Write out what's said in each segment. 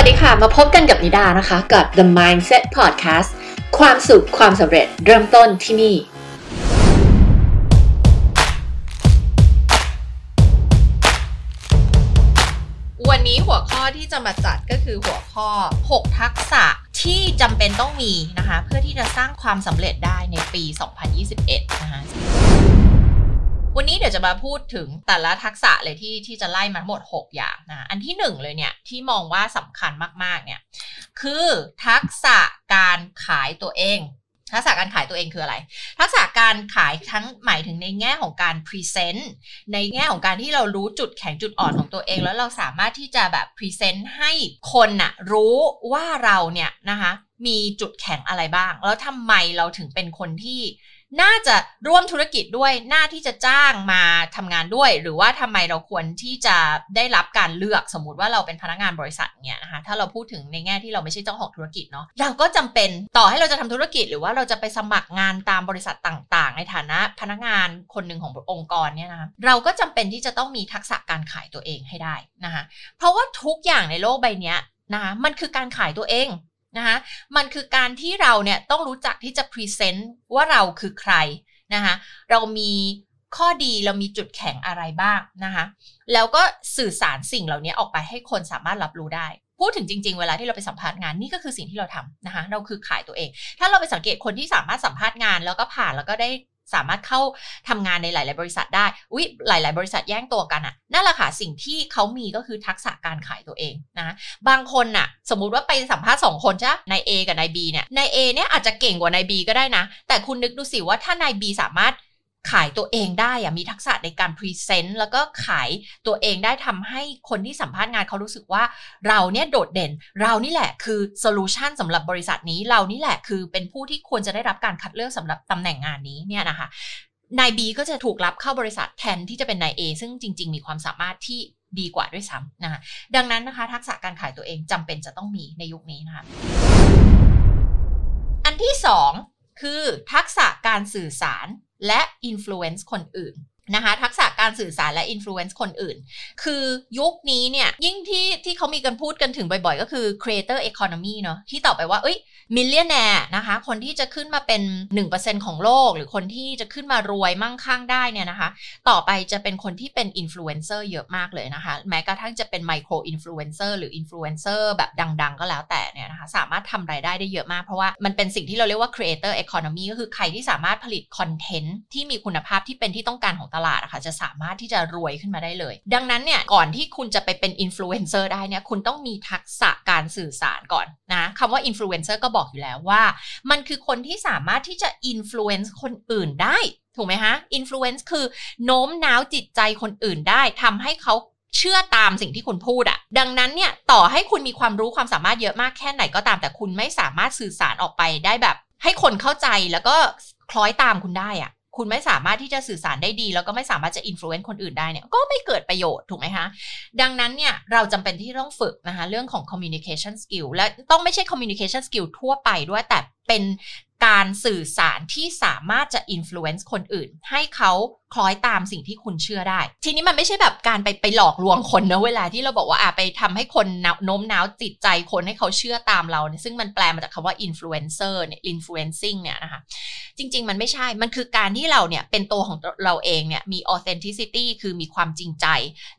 วัสดีค่ะ มาพบกันกับนิดานะคะ กับ The Mindset Podcast ความสุขความสำเร็จเริ่มต้นที่นี่ วันนี้หัวข้อที่จะมาจัดก็คือหัวข้อ 6 ทักษะที่จำเป็นต้องมีนะคะ เพื่อที่จะสร้างความสำเร็จได้ในปี 2021 นะคะ วันนี้เดี๋ยวจะมาพูดถึงแต่ละทักษะเลยที่ที่จะไล่มาหมด 6 อย่างนะอันที่ 1 เลยเนี่ยที่มองว่าสำคัญมากๆเนี่ยคือทักษะการขายตัวเองทักษะการขายตัวเองคืออะไร ทักษะการขายทั้งหมายถึงในแง่ของการ present ในแง่ของการที่เรารู้จุดแข็งจุดอ่อนของตัวเอง แล้วเราสามารถที่จะแบบ present ให้คนน่ะรู้ว่าเราเนี่ยนะคะมีจุดแข็งอะไรบ้าง แล้วทำไมเราถึงเป็นคนที่ น่าจะร่วมธุรกิจด้วยน่าที่จะจ้างมาทำงานด้วย หรือว่าทำไมเราควรที่จะได้รับการเลือกสมมติว่าเราเป็นพนักงานบริษัทเนี่ยนะคะถ้าเราพูดถึงในแง่ที่เราไม่ใช่เจ้าของธุรกิจเนาะเราก็จำเป็นต่อให้เราจะทำธุรกิจ หรือว่าเราจะไปสมัครงานตามบริษัทต่างๆ ในฐานะพนักงานคนหนึ่งขององค์กรเนี่ยนะคะเราก็จำเป็นที่จะต้องมีทักษะการขายตัวเองให้ได้นะคะเพราะว่าทุกอย่างในโลกใบนี้นะคะมันคือการขายตัวเอง นะคะมันคือการที่เราเนี่ยต้องรู้จักที่จะพรีเซนต์ว่าเราคือใครนะคะเรามีข้อดีเรามีจุดแข็งอะไรบ้างนะคะแล้วก็สื่อสารสิ่งเหล่านี้ออกไปให้คนสามารถรับรู้ได้ พูดถึงจริง ๆ เวลาที่เราไปสัมภาษณ์งานนี่ก็คือสิ่งที่เราทำนะคะเราคือขายตัวเอง ถ้าเราไปสังเกตคนที่สามารถสัมภาษณ์งาน แล้วก็ผ่านแล้วก็ได้ สามารถเข้าทำงานในหลาย ๆ บริษัทได้ อุ๊ย หลาย ๆ บริษัทแย่งตัวกันอะนั่นแหละค่ะ สิ่งที่เขามีก็คือทักษะการขายตัวเองนะ บางคนน่ะ สมมุติว่าไปสัมภาษณ์สองคนใช่นาย A กับนาย B เนี่ย นาย A เนี่ยอาจจะเก่งกว่านาย B ก็ได้นะ แต่คุณนึกดูสิว่าถ้านาย B สามารถ ขายตัวเองได้อะมีทักษะในการ present แล้วก็ขายตัวเองได้ทำให้คนที่สัมภาษณ์งานเขารู้สึกว่าเราเนี่ยโดดเด่น เรานี่แหละคือ solution สำหรับบริษัทนี้เรานี่แหละคือเป็นผู้ที่ควรจะได้รับการคัดเลือกสำหรับตำแหน่งงานนี้เนี่ยนะคะนาย B ก็จะถูกรับเข้าบริษัทแทนที่จะเป็นนาย A ซึ่งจริง ๆ มีความสามารถที่ดีกว่าด้วยซ้ำนะคะดังนั้นนะคะ ทักษะการขายตัวเองจำเป็นจะต้องมีในยุคนี้นะคะอันที่สองคือทักษะการสื่อสาร และอิทธิพลคนอื่น นะคะทักษะการสื่อสารและ influence คนอื่น คือยุคนี้เนี่ยยิ่งที่ที่เขามีกันพูดกันถึงบ่อยๆ ก็คือ creator economy เนาะที่ต่อไปว่าเอ้ย millionaire นะคะ คนที่จะขึ้นมาเป็น 1%ของโลก หรือคนที่จะขึ้นมารวยมั่งคั่งได้เนี่ยนะคะ ต่อไปจะเป็นคนที่เป็นอินฟลูเอนเซอร์เยอะมากเลยนะคะ แม้กระทั่งจะเป็นไมโครอินฟลูเอนเซอร์หรืออินฟลูเอนเซอร์แบบดังๆ ก็แล้วแต่เนี่ยนะคะ สามารถทำรายได้ได้เยอะมาก เพราะว่ามันเป็นสิ่งที่เราเรียกว่า creator economy ก็คือใครที่สามารถผลิตคอนเทนต์ที่มีคุณภาพที่เป็นที่ต้องการของตลาดอะค่ะจะสามารถที่จะรวยขึ้นมาได้เลย ดังนั้นเนี่ยก่อนที่คุณจะไปเป็นอินฟลูเอนเซอร์ได้เนี่ยคุณต้องมีทักษะการสื่อสารก่อนนะคำว่าอินฟลูเอนเซอร์ก็บอกอยู่แล้วว่า มันคือคนที่สามารถที่จะ influence คนอื่นได้ ถูกไหมฮะ influence คือโน้มน้าวจิตใจคนอื่นได้ทำให้เขาเชื่อตามสิ่งที่คุณพูดอะดังนั้นเนี่ยต่อให้คุณมีความรู้ความสามารถเยอะมากแค่ไหนก็ตาม แต่คุณไม่สามารถสื่อสารออกไปได้แบบ ให้คนเข้าใจแล้วก็คล้อยตามคุณได้อะ คุณไม่สามารถที่จะสื่อสารได้ดี แล้วก็ไม่สามารถจะ influence คนอื่นได้เนี่ยก็ไม่เกิดประโยชน์ถูกไหมคะ ดังนั้นเนี่ยเราจำเป็นที่ต้องฝึกนะคะเรื่องของ communication skill และต้องไม่ใช่ communication skill ทั่วไปด้วยแต่เป็น การสื่อสารที่สามารถจะ influence คนอื่น ให้เขาคล้อยตามสิ่งที่คุณเชื่อได้ ทีนี้มันไม่ใช่แบบการไปไปหลอกลวงคนนะเวลาที่เราบอกว่าอะไปทำให้คนโน้มน้าวจิตใจคนให้เขาเชื่อตามเราเนี่ยซึ่งมันแปลมาจากคำว่าอินฟลูเอนเซอร์เนี่ย influencing เนี่ยนะคะ จริง ๆ มันไม่ใช่ มันคือการที่เราเนี่ยเป็นตัวของเราเองเนี่ยมี authenticity คือมีความจริงใจ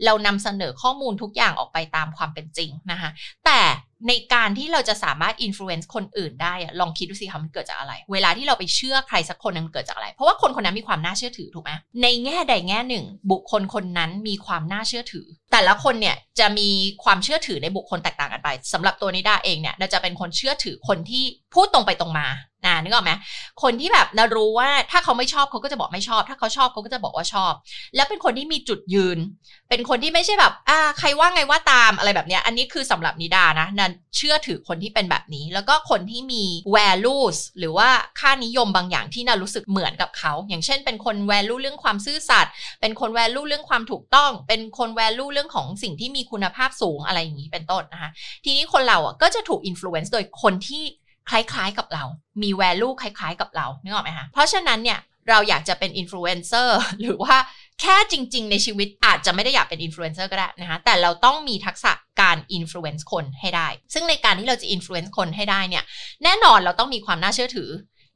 เรานำเสนอข้อมูลทุกอย่างออกไปตามความเป็นจริงนะคะ แต่ ในการที่เราจะสามารถ influence คนอื่นได้ลองคิดดูสิคะมันเกิดจากอะไร เวลาที่เราไปเชื่อใครสักคนนึงมันเกิดจากอะไร เพราะว่าคนคนนั้นมีความน่าเชื่อถือถูกไหมในแง่ใดแง่หนึ่ง บุคคลคนนั้นมีความน่าเชื่อถือ แต่ละคนเนี่ยจะมีความเชื่อถือในบุคคลแตกต่างกันไปสำหรับตัวนิดาเองเนี่ยเราจะเป็นคนเชื่อถือคนที่พูดตรงไปตรงมา นะนึกออกไหมคนที่แบบนารู้ว่าถ้าเขาไม่ชอบเขาก็จะบอกไม่ชอบ ถ้าเขาชอบเขาก็จะบอกว่าชอบ แล้วเป็นคนที่มีจุดยืน เป็นคนที่ไม่ใช่แบบอ่าใครว่าไงว่าตามอะไรแบบเนี้ยอันนี้คือสำหรับนิดานะนันเชื่อถือคนที่เป็นแบบนี้ แล้วก็คนที่มี values หรือว่าค่านิยมบางอย่างที่นารู้สึกเหมือนกับเขา อย่างเช่น เป็นคน value เรื่องความซื่อสัตย์เป็นคน value เรื่องความถูกต้อง เป็นคน value เรื่องของสิ่งที่มีคุณภาพสูงอะไรอย่างนี้เป็นต้นนะคะทีนี้คนเราอะก็จะถูก influence โดยคนที่ คล้ายๆกับเรา มี value คล้ายๆกับเรานึกออกไหมคะเพราะฉะนั้นเนี่ยเราอยากจะเป็นอินฟลูเอนเซอร์หรือว่าแค่จริง ๆ ในชีวิตอาจจะไม่ได้อยากเป็นอินฟลูเอนเซอร์ก็ได้นะคะแต่เราต้องมีทักษะการ influence คนให้ได้ ซึ่งในการที่เราจะ influence คนให้ได้เนี่ย แน่นอนเราต้องมีความน่าเชื่อถือ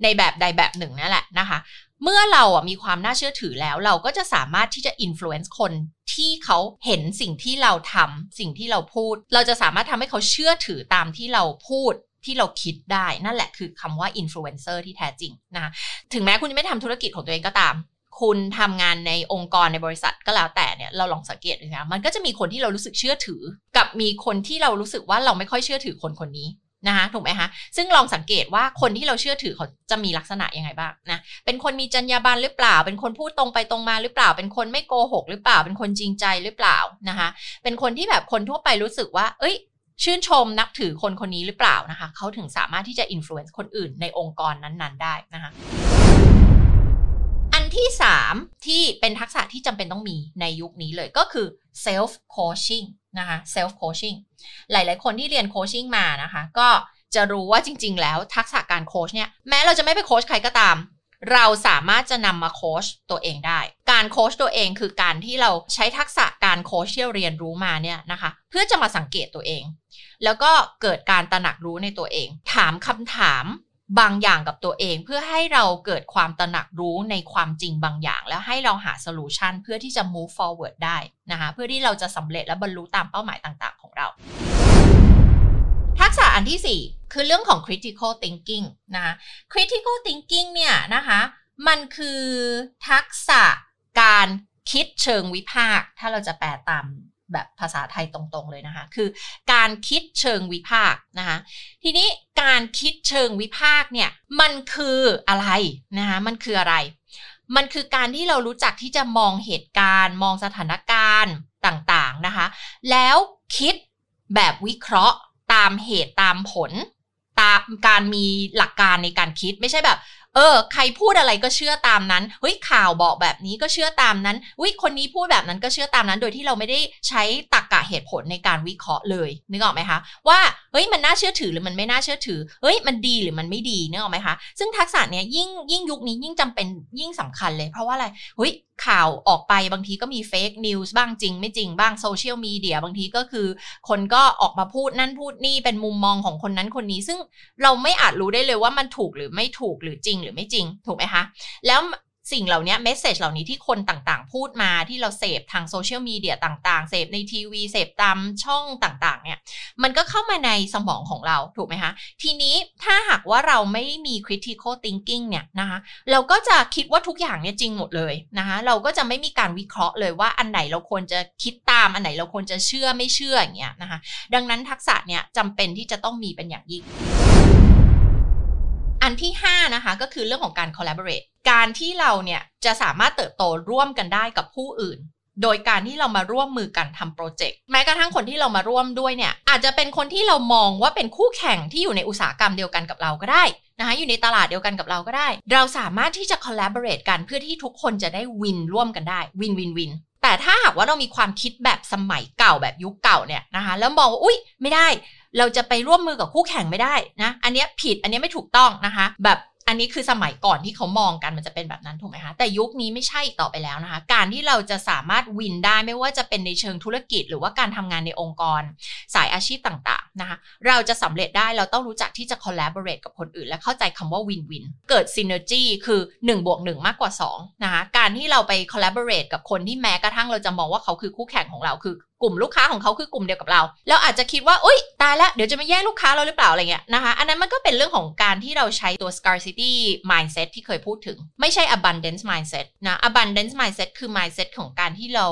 ในแบบใดแบบหนึ่งนั่นแหละนะคะ เมื่อเราอะมีความน่าเชื่อถือแล้วเราก็จะสามารถที่จะ influence คนที่เขาเห็นสิ่งที่เราทำสิ่งที่เราพูด เราจะสามารถทำให้เขาเชื่อถือตามที่เราพูด ที่เราคิดได้นั่นแหละคือคำว่าอินฟลูเอนเซอร์ที่แท้จริงนะคะถึงแม้คุณจะไม่ทำธุรกิจของตัวเองก็ตาม คุณทำงานในองค์กรในบริษัทก็แล้วแต่เนี่ยเราลองสังเกตดูนะมันก็จะมีคนที่เรารู้สึกเชื่อถือ กับมีคนที่เรารู้สึกว่าเราไม่ค่อยเชื่อถือคนคนนี้นะคะถูกไหมคะซึ่งลองสังเกตว่าคนที่เราเชื่อถือเขาจะมีลักษณะยังไงบ้างนะเป็นคนมีจรรยาบรรณหรือเปล่า เป็นคนพูดตรงไปตรงมาหรือเปล่า เป็นคนไม่โกหกหรือเปล่า เป็นคนจริงใจหรือเปล่านะคะเป็นคนที่แบบคนทั่วไปรู้สึกว่า เอ้ย ชื่นชมนับถือคนคนนี้หรือเปล่านะคะเขาถึงสามารถที่จะ influence คนอื่นในองค์กรนั้นๆ ได้นะคะอันที่ 3 ที่เป็นทักษะที่จำเป็นต้องมีในยุคนี้เลยก็คือ self coaching นะคะ self coaching หลายๆ คนที่เรียน coaching มานะคะ ก็จะรู้ว่าจริง ๆ แล้วทักษะการโคชเนี่ยแม้เราจะไม่ไปโคชใครก็ตาม เราสามารถจะนำมาโคชตัวเองได้ การโคชตัวเองคือการที่เราใช้ทักษะการโคชที่เรียนรู้มาเนี่ยนะคะ เพื่อจะมาสังเกตตัวเอง แล้วก็เกิดการตระหนักรู้ในตัวเอง ถามคำถามบางอย่างกับตัวเอง เพื่อให้เราเกิดความตระหนักรู้ในความจริงบางอย่าง แล้วให้เราหา solution เพื่อที่จะ move forward ได้นะคะเพื่อที่เราจะสำเร็จและบรรลุตามเป้าหมายต่างๆ ของเรา ทักษะอันที่ 4 คือเรื่องของ critical thinking นะคะ critical thinking เนี่ยนะคะมันคือทักษะการคิดเชิงวิพากษ์ถ้าเราจะแปลตาม แบบภาษาไทยตรงๆเลยนะคะ คือการคิดเชิงวิพากษ์นะคะ ทีนี้การคิดเชิงวิพากษ์เนี่ยมันคืออะไรนะคะมันคืออะไร มันคือการที่เรารู้จักที่จะมองเหตุการณ์ มองสถานการณ์ต่างๆนะคะ แล้วคิดแบบวิเคราะห์ตามเหตุตามผล ตามการมีหลักการในการคิดไม่ใช่แบบ เออ ใครพูดอะไรก็เชื่อตามนั้นเฮ้ยข่าวบอกแบบนี้ก็เชื่อตามนั้นวิคนนี้พูดแบบนั้นก็เชื่อตามนั้น โดยที่เราไม่ได้ใช้ตรรกกะเหตุผลในการวิเคราะห์เลยนึกออกไหมคะ ว่าเฮ้ยมันน่าเชื่อถือหรือมันไม่น่าเชื่อถือเฮ้ยมันดีหรือมันไม่ดีนึกออกไหมคะ ซึ่งทักษะเนี้ยยิ่งยิ่งยุคนี้ยิ่งจำเป็นยิ่งสำคัญเลย เพราะว่าอะไรเฮ้ยข่าวออกไปบางทีก็มี fake news บ้างจริง ไม่จริงบ้างโซเชียลมีเดียบางทีก็คือ คนก็ออกมาพูดนั่นพูดนี่เป็นมุมมองของคนนั้นคนนี้ ซึ่งเราไม่อาจรู้ได้เลยว่ามันถูกหรือไม่ถูกหรือจริงหรือไม่จริง ถูกไหมคะ แล้ว สิ่งเหล่านี้ message เหล่านี้ที่คนต่างๆ พูดมาที่เราเสพทางโซเชียลมีเดียต่างๆ เสพในทีวี เสพตามช่องต่างๆ เนี่ย มันก็เข้ามาในสมองของเราถูกไหมคะ ทีนี้ถ้าหากว่าเราไม่มี critical thinking เนี่ยนะคะ เราก็จะคิดว่าทุกอย่างเนี่ยจริงหมดเลยนะคะ เราก็จะไม่มีการวิเคราะห์เลยว่าอันไหนเราควรจะคิดตาม อันไหนเราควรจะเชื่อไม่เชื่ออย่างเงี้ยนะคะ ดังนั้นทักษะเนี่ยจำเป็นที่จะต้องมีเป็นอย่างยิ่ง อันที่ 5 นะคะ ก็คือเรื่องของการ collaborate การที่เราเนี่ยจะสามารถเติบโตร่วมกันได้กับผู้อื่น โดยการที่เรามาร่วมมือกันทำโปรเจกต์แม้กระทั่งคนที่เรามาร่วมด้วยเนี่ยอาจจะเป็นคนที่เรามองว่าเป็นคู่แข่งที่อยู่ในอุตสาหกรรมเดียวกันกับเราก็ได้นะคะอยู่ในตลาดเดียวกันกับเราก็ได้ เราสามารถที่จะ collaborate กันเพื่อที่ทุกคนจะได้วินร่วมกันได้วินวินวินแต่ถ้าหากว่าเรามีความคิดแบบสมัยเก่าแบบยุคเก่าเนี่ยนะคะแล้วมองว่าอุ้ยไม่ได้ เราจะไปร่วมมือกับคู่แข่งไม่ได้นะ อันนี้ผิด อันนี้ไม่ถูกต้องนะคะ แบบอันนี้คือสมัยก่อนที่เขามองกันมันจะเป็นแบบนั้นถูกไหมคะ แต่ยุคนี้ไม่ใช่ต่อไปแล้วนะคะ การที่เราจะสามารถวินได้ไม่ว่าจะเป็นในเชิงธุรกิจ หรือว่าการทำงานในองค์กร สายอาชีพต่างๆนะคะ เราจะสำเร็จได้เราต้องรู้จักที่จะ collaborate กับคนอื่น และเข้าใจคำว่าวินวินเกิด synergy คือ1บวก1มากกว่า2นะคะ การที่เราไป collaborate กับคนที่แม้กระทั่งเราจะมองว่าเขาคือคู่แข่งของเราคือ กลุ่มลูกค้าของเขาคือกลุ่มเดียวกับเรา เราอาจจะคิดว่าอุ้ยตายแล้วเดี๋ยวจะมาแย่งลูกค้าเราหรือเปล่าอะไรเงี้ยนะคะ อันนั้นมันก็เป็นเรื่องของการที่เราใช้ตัว scarcity mindset ที่เคยพูดถึง ไม่ใช่ abundance mindset นะ abundance mindset คือ mindset ของการที่เรา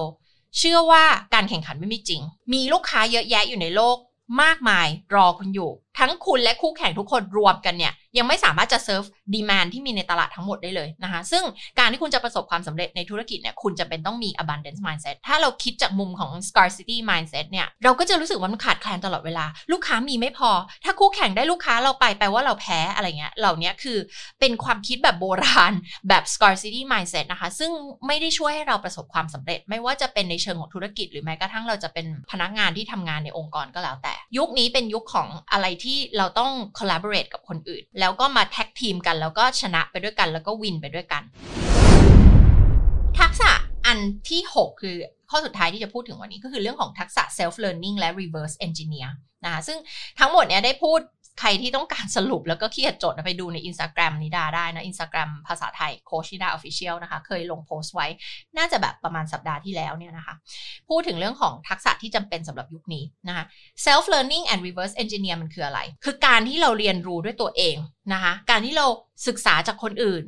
เชื่อว่าการแข่งขันไม่มีจริง มีลูกค้าเยอะแยะอยู่ในโลกมากมายรอคุณอยู่ ทั้งคุณและคู่แข่งทุกคนรวมกันเนี่ยยังไม่สามารถจะเซิร์ฟดีมานที่มีในตลาดทั้งหมดได้เลยนะคะ ซึ่งการที่คุณจะประสบความสำเร็จในธุรกิจเนี่ยคุณจะเป็นต้องมี abundance mindset ถ้าเราคิดจากมุมของ scarcity mindset เนี่ยเราก็จะรู้สึกว่ามันขาดแคลนตลอดเวลา ลูกค้ามีไม่พอ ถ้าคู่แข่งได้ลูกค้าเราไปแปลว่าเราแพ้อะไรเงี้ยเหล่านี้คือเป็นความคิดแบบโบราณแบบ scarcity mindset นะคะ ซึ่งไม่ได้ช่วยให้เราประสบความสำเร็จ ไม่ว่าจะเป็นในเชิงของธุรกิจ หรือแม้กระทั่งเราจะเป็นพนักงานที่ทำงานในองค์กรก็แล้วแต่ ยุคนี้เป็นยุคของอะไรที่เราต้อง collaborate กับคนอื่น แล้วก็มาแทีมกัน แล้วก็ชนะไปด้วยกัน แล้วก็วินไปด้วยกัน ทักษะอันที่ 6 คือข้อสุดท้ายที่จะพูดถึงวันนี้ก็คือเรื่องของทักษะ self learning และ reverse engineer นะคะซึ่งทั้งหมดเนี้ยได้พูด ใครที่ต้องการสรุปแล้วก็ขี้เกียจจดไปดูใน Instagram นิดาได้นะ Instagram ภาษาไทยโคชิดา Official นะคะ เคยลงโพสต์ไว้ น่าจะแบบประมาณสัปดาห์ที่แล้วเนี่ยนะคะ พูดถึงเรื่องของทักษะที่จำเป็นสำหรับยุคนี้นะคะ self learning and reverse engineer มันคืออะไร คือการที่เราเรียนรู้ด้วยตัวเองนะคะ การที่เราศึกษาจากคนอื่น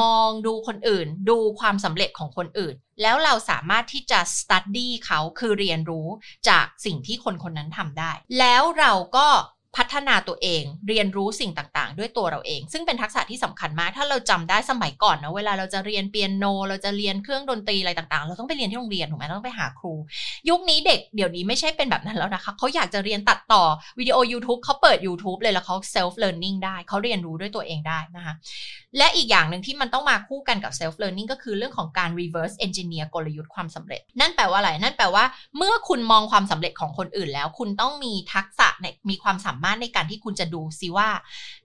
มองดูคนอื่น ดูความสำเร็จของคนอื่น แล้วเราสามารถที่จะ study เขาคือเรียนรู้จากสิ่งที่คนคนนั้นทำได้ แล้วเราก็ พัฒนาตัวเองเรียนรู้สิ่งต่างๆ ด้วยตัวเราเอง ซึ่งเป็นทักษะที่สำคัญมาก ถ้าเราจำได้สมัยก่อนนะเวลาเราจะเรียนเปียโน เราจะเรียนเครื่องดนตรีอะไรต่างๆ เราต้องไปเรียนที่โรงเรียนถูกไหมต้องไปหาครู ยุคนี้เด็กเดี๋ยวนี้ไม่ใช่เป็นแบบนั้นแล้วนะคะเขาอยากจะเรียนตัดต่อวิดีโอ YouTube เขาเปิด YouTube เลยแล้วเขา self learning ได้เขาเรียนรู้ด้วยตัวเองได้นะคะและอีกอย่างหนึ่งที่มันต้องมาคู่กันกับ self learning ก็คือเรื่องของการ reverse engineer กลยุทธ์ความสำเร็จ นั่นแปลว่าอะไรนั่นแปลว่า เมื่อคุณมองความสำเร็จของคนอื่นแล้ว คุณต้องมีทักษะมีความสามารถในการที่คุณจะดูซิว่า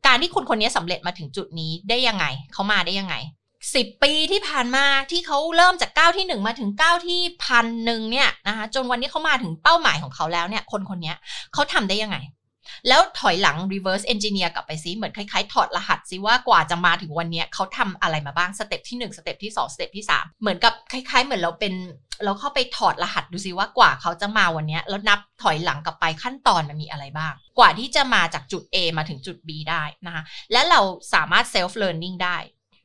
การที่คุณคนนี้สำเร็จมาถึงจุดนี้ได้ยังไงเขามาได้ยังไงสิบปีที่ผ่านมาที่เขาเริ่มจากก้าวที่หนึ่งมาถึงก้าวที่พันหนึ่งเนี่ยนะคะจนวันนี้เขามาถึงเป้าหมายของเขาแล้วเนี่ย คนคนนี้เขาทำได้ยังไง แล้วถอยหลัง reverse engineer กลับไปซิเหมือนคล้ายๆ ถอดรหัสซิว่ากว่าจะมาถึงวันนี้เขาทำอะไรมาบ้าง step ที่1 step ที่2 step ที่ 3 เหมือนกับคล้ายๆ เหมือนเราเป็นเราเข้าไปถอดรหัสดูซิว่ากว่าเขาจะมาวันนี้แล้วนับถอยหลังกลับไปขั้นตอนมันมีอะไรบ้าง กว่าที่จะมาจากจุด A มาถึงจุด B ได้นะคะและเราสามารถ self learning ได้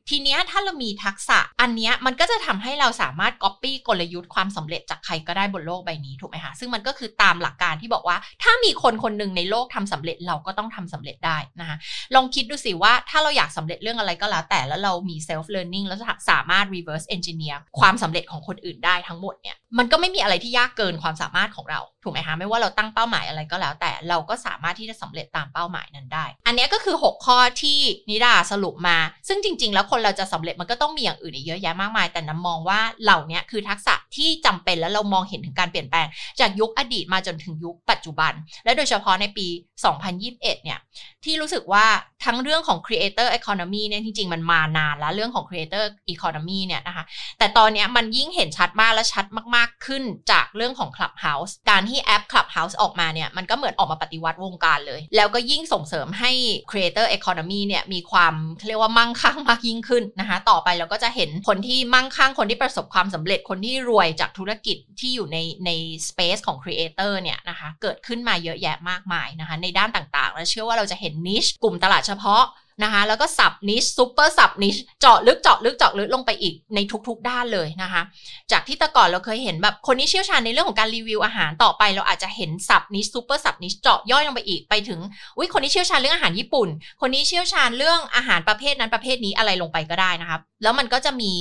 ทีเนี้ยถ้าเรามีทักษะอันเนี้ยมันก็จะทำให้เราสามารถก๊อปปี้กลยุทธ์ความสำเร็จจากใครก็ได้บนโลกใบนี้ถูกไหมคะซึ่งมันก็คือตามหลักการที่บอกว่า ถ้ามีคนคนหนึ่งในโลกทำสำเร็จเราก็ต้องทำสำเร็จได้นะคะลองคิดดูสิว่าถ้าเราอยากสำเร็จเรื่องอะไรก็แล้ว แต่แล้วเรามี self learning แล้วสามารถ reverse engineer ความสำเร็จของคนอื่นได้ทั้งหมดเนี่ยมันก็ไม่มีอะไรที่ยากเกินความสามารถของเรา ถูกไหมคะไม่ว่าเราตั้งเป้าหมายอะไรก็แล้ว แต่เราก็สามารถที่จะสำเร็จตามเป้าหมายนั้นได้ อันนี้ก็คือ 6 ข้อที่นิดาสรุปมา ซึ่งจริง ๆ แล้วคนเราจะสำเร็จมันก็ต้องมีอย่างอื่นอีกเยอะแยะมากมาย แต่น้ำมองว่าเหล่านี้คือทักษะที่จำเป็นแล้วเรามองเห็นถึงการเปลี่ยนแปลง จากยุคอดีตมาจนถึงยุคปัจจุบัน และโดยเฉพาะในปี 2021 เนี่ยที่รู้สึกว่าทั้งเรื่องของ creator economy เนี่ยจริงๆ มันมานานแล้วเรื่องของ creator economy เนี่ยนะคะแต่ตอนนี้มันยิ่งเห็นชัดมากและชัดมากๆขึ้นจากเรื่องของ Clubhouse การที่แอป Clubhouse ออกมาเนี่ยมันก็เหมือนออกมาปฏิวัติวงการเลย แล้วก็ยิ่งส่งเสริมให้ creator economy เนี่ยมีความเรียกว่ามั่งคั่งมากยิ่งขึ้นนะคะต่อไปเราก็จะเห็นคนที่มั่งคั่งคนที่ประสบความสำเร็จคนที่รวยจากธุรกิจที่อยู่ในใน space ของ creator เนี่ยนะคะเกิดขึ้นมาเยอะแยะมากมายนะคะในด้านต่างๆ และเชื่อว่าเราจะเห็นนิชกลุ่มตลาดเฉพาะนะคะแล้วก็ sub niche super sub niche เจาะลึกเจาะลึกเจาะลึกลงไปอีกในทุกๆด้านเลยนะคะ จากที่แต่ก่อนเราเคยเห็นแบบคนที่เชี่ยวชาญในเรื่องของการรีวิวอาหารต่อไป เราอาจจะเห็น sub niche super sub niche เจาะย่อยลงไปอีกไปถึงอุ้ยคนที่เชี่ยวชาญเรื่องอาหารญี่ปุ่น คนนี้เชี่ยวชาญเรื่องอาหารประเภทนั้นประเภทนี้อะไรลงไปก็ได้นะครับแล้วมันก็จะมี